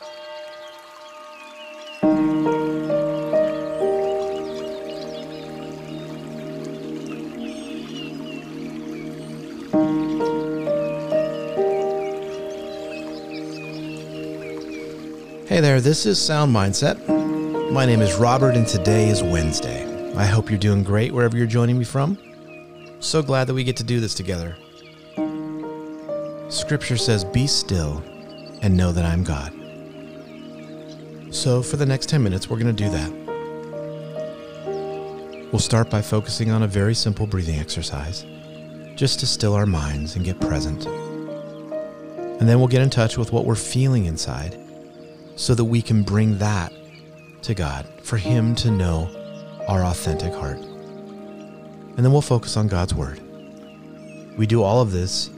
Hey there, this is Sound Mindset. My name is Robert, and today is Wednesday. I hope you're doing great wherever you're joining me from. So glad that we get to do this together. Scripture says, Be still and know that I'm God. So, for the next 10 minutes, we're going to do that. We'll start by focusing on a very simple breathing exercise, just to still our minds and get present. And then we'll get in touch with what we're feeling inside so that we can bring that to God for Him to know our authentic heart. And then we'll focus on God's Word. We do all of this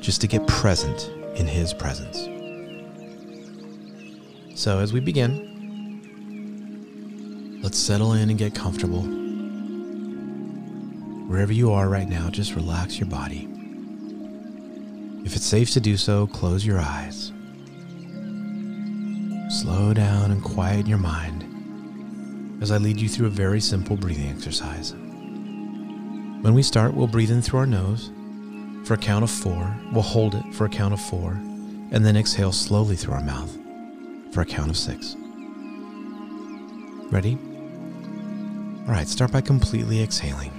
just to get present in His presence. So, as we begin, let's settle in and get comfortable. Wherever you are right now, just relax your body. If it's safe to do so, close your eyes. Slow down and quiet your mind as I lead you through a very simple breathing exercise. When we start, we'll breathe in through our nose for a count of four. We'll hold it for a count of four, and then exhale slowly through our mouth for a count of six. Ready? All right, start by completely exhaling.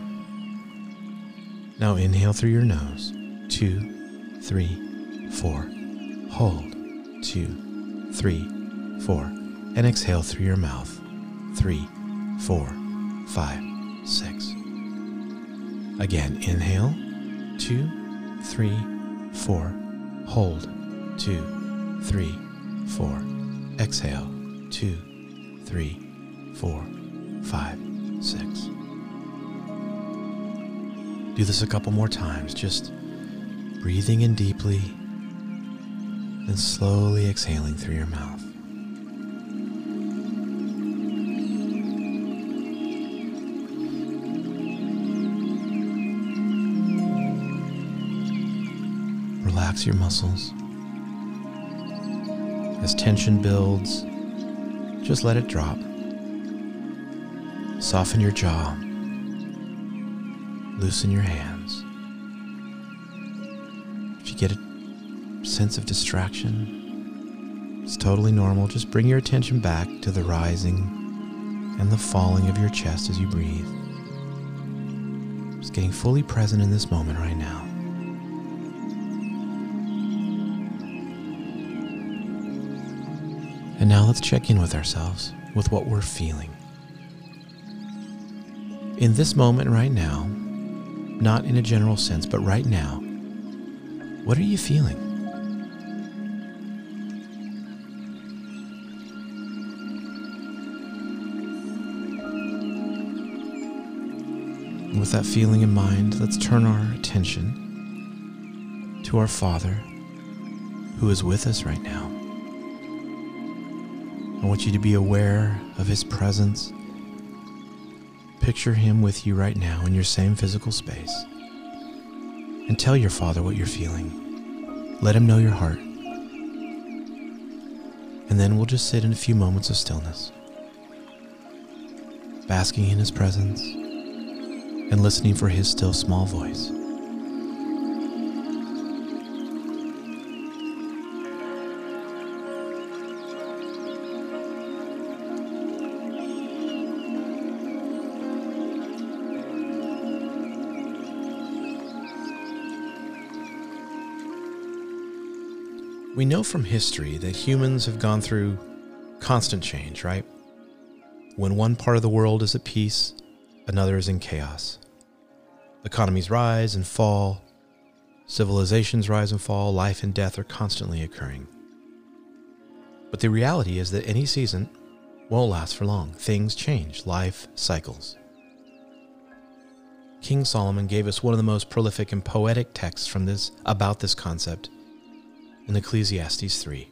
Now inhale through your nose. Two, three, four. Hold. Two, three, four, and exhale through your mouth. Three, four, five, six. Again, inhale. Two, three, four. Hold. Two, three, four. Exhale. Two, three, four, five, six. Do this a couple more times, just breathing in deeply, then slowly exhaling through your mouth. relax your muscles. As tension builds, just let it drop. Soften your jaw. Loosen your hands. If you get a sense of distraction, it's totally normal. Just bring your attention back to the rising and the falling of your chest as you breathe. Just getting fully present in this moment right now. And now let's check in with ourselves, with what we're feeling. In this moment right now, not in a general sense, but right now, what are you feeling? with that feeling in mind, let's turn our attention to our Father who is with us right now. I want you to be aware of His presence. Picture Him with you right now in your same physical space. And tell your Father what you're feeling. Let Him know your heart. And then we'll just sit in a few moments of stillness, basking in His presence and listening for His still small voice. We know from history that humans have gone through constant change, right? When one part of the world is at peace, another is in chaos. Economies rise and fall, civilizations rise and fall, life and death are constantly occurring. But the reality is that any season won't last for long. Things change, life cycles. King Solomon gave us one of the most prolific and poetic texts from this about this concept in Ecclesiastes 3.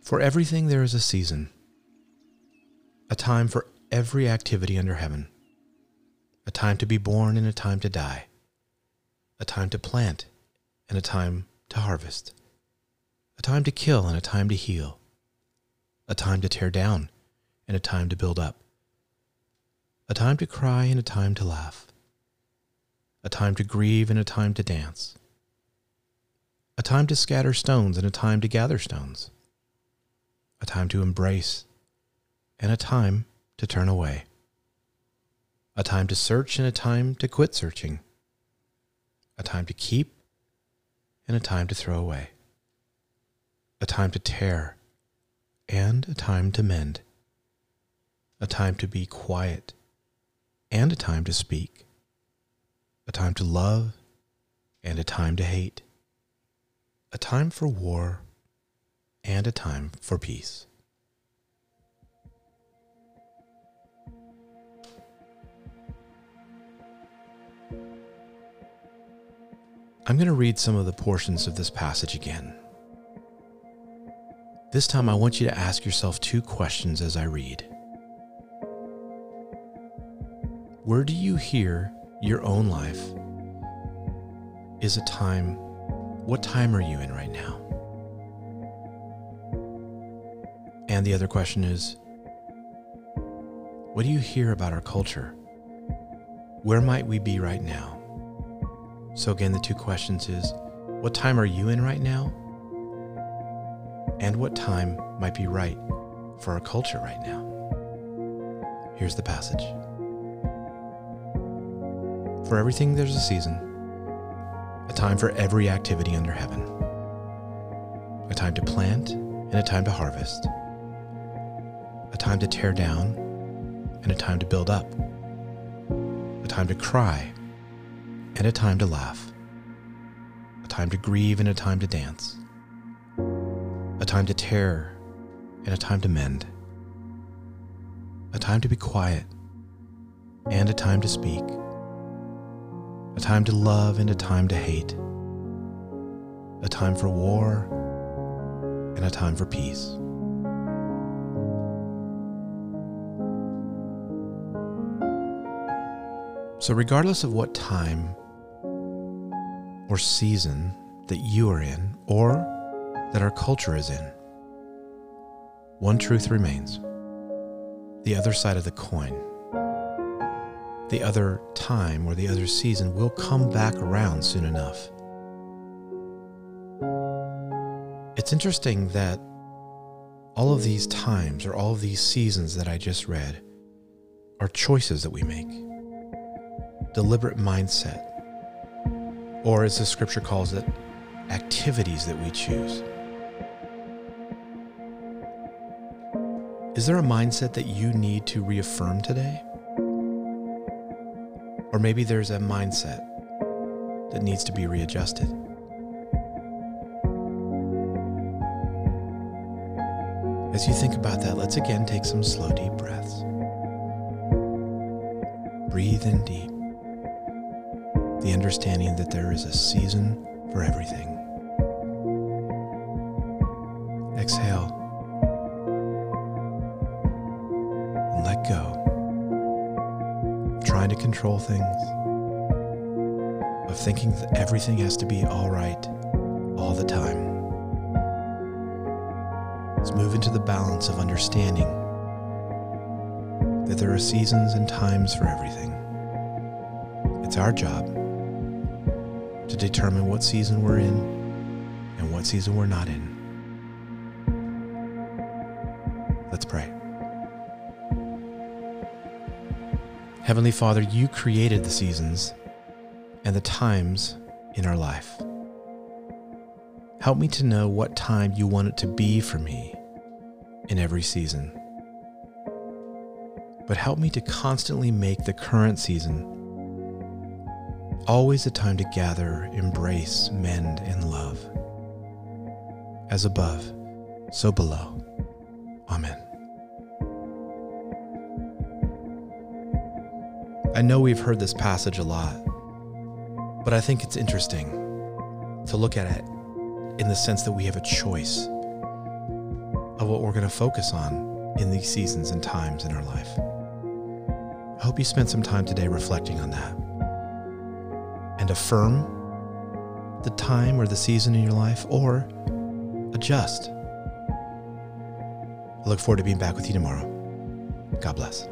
For everything there is a season, a time for every activity under heaven, a time to be born and a time to die, a time to plant and a time to harvest, a time to kill and a time to heal, a time to tear down and a time to build up, a time to cry and a time to laugh, a time to grieve and a time to dance, a time to scatter stones and a time to gather stones, a time to embrace and a time to turn away, a time to search and a time to quit searching, a time to keep and a time to throw away, a time to tear and a time to mend, a time to be quiet and a time to speak, a time to love and a time to hate, a time for war and a time for peace. I'm going to read some of the portions of this passage again. This time, I want you to ask yourself two questions as I read. Where do you hear your own life is a time? What time are you in right now? And the other question is what do you hear about our culture? Where might we be right now? So, again, the two questions is what time are you in right now? And what time might be right for our culture right now? Here's the passage For everything, there's a season, a time for every activity under heaven, a time to plant and a time to harvest, a time to tear down and a time to build up, a time to cry and a time to laugh, a time to grieve and a time to dance, a time to tear and a time to mend, a time to be quiet and a time to speak, a time to love and a time to hate, a time for war and a time for peace. So, regardless of what time or season that you are in or that our culture is in. One truth remains the other side of the coin. The other time or the other season will come back around soon enough. It's interesting that all of these times or all of these seasons that I just read are choices that we make, deliberate mindset or as the scripture calls it, activities that we choose. Is there a mindset that you need to reaffirm today? Or maybe there's a mindset that needs to be readjusted. As you think about that, let's again take some slow, deep breaths. Breathe in deep the understanding that there is a season for everything. Trying to control things, of thinking that everything has to be all right all the time. Let's move into the balance of understanding that there are seasons and times for everything. It's our job to determine what season we're in and what season we're not in. Let's pray. Heavenly Father, you created the seasons and the times in our life. Help me to know what time you want it to be for me in every season. But help me to constantly make the current season always a time to gather, embrace, mend, and love. As above, so below. Amen. I know we've heard this passage a lot, but I think it's interesting to look at it in the sense that we have a choice of what we're going to focus on in these seasons and times in our life. I hope you spent some time today reflecting on that and affirm the time or the season in your life or adjust. I look forward to being back with you tomorrow. God bless.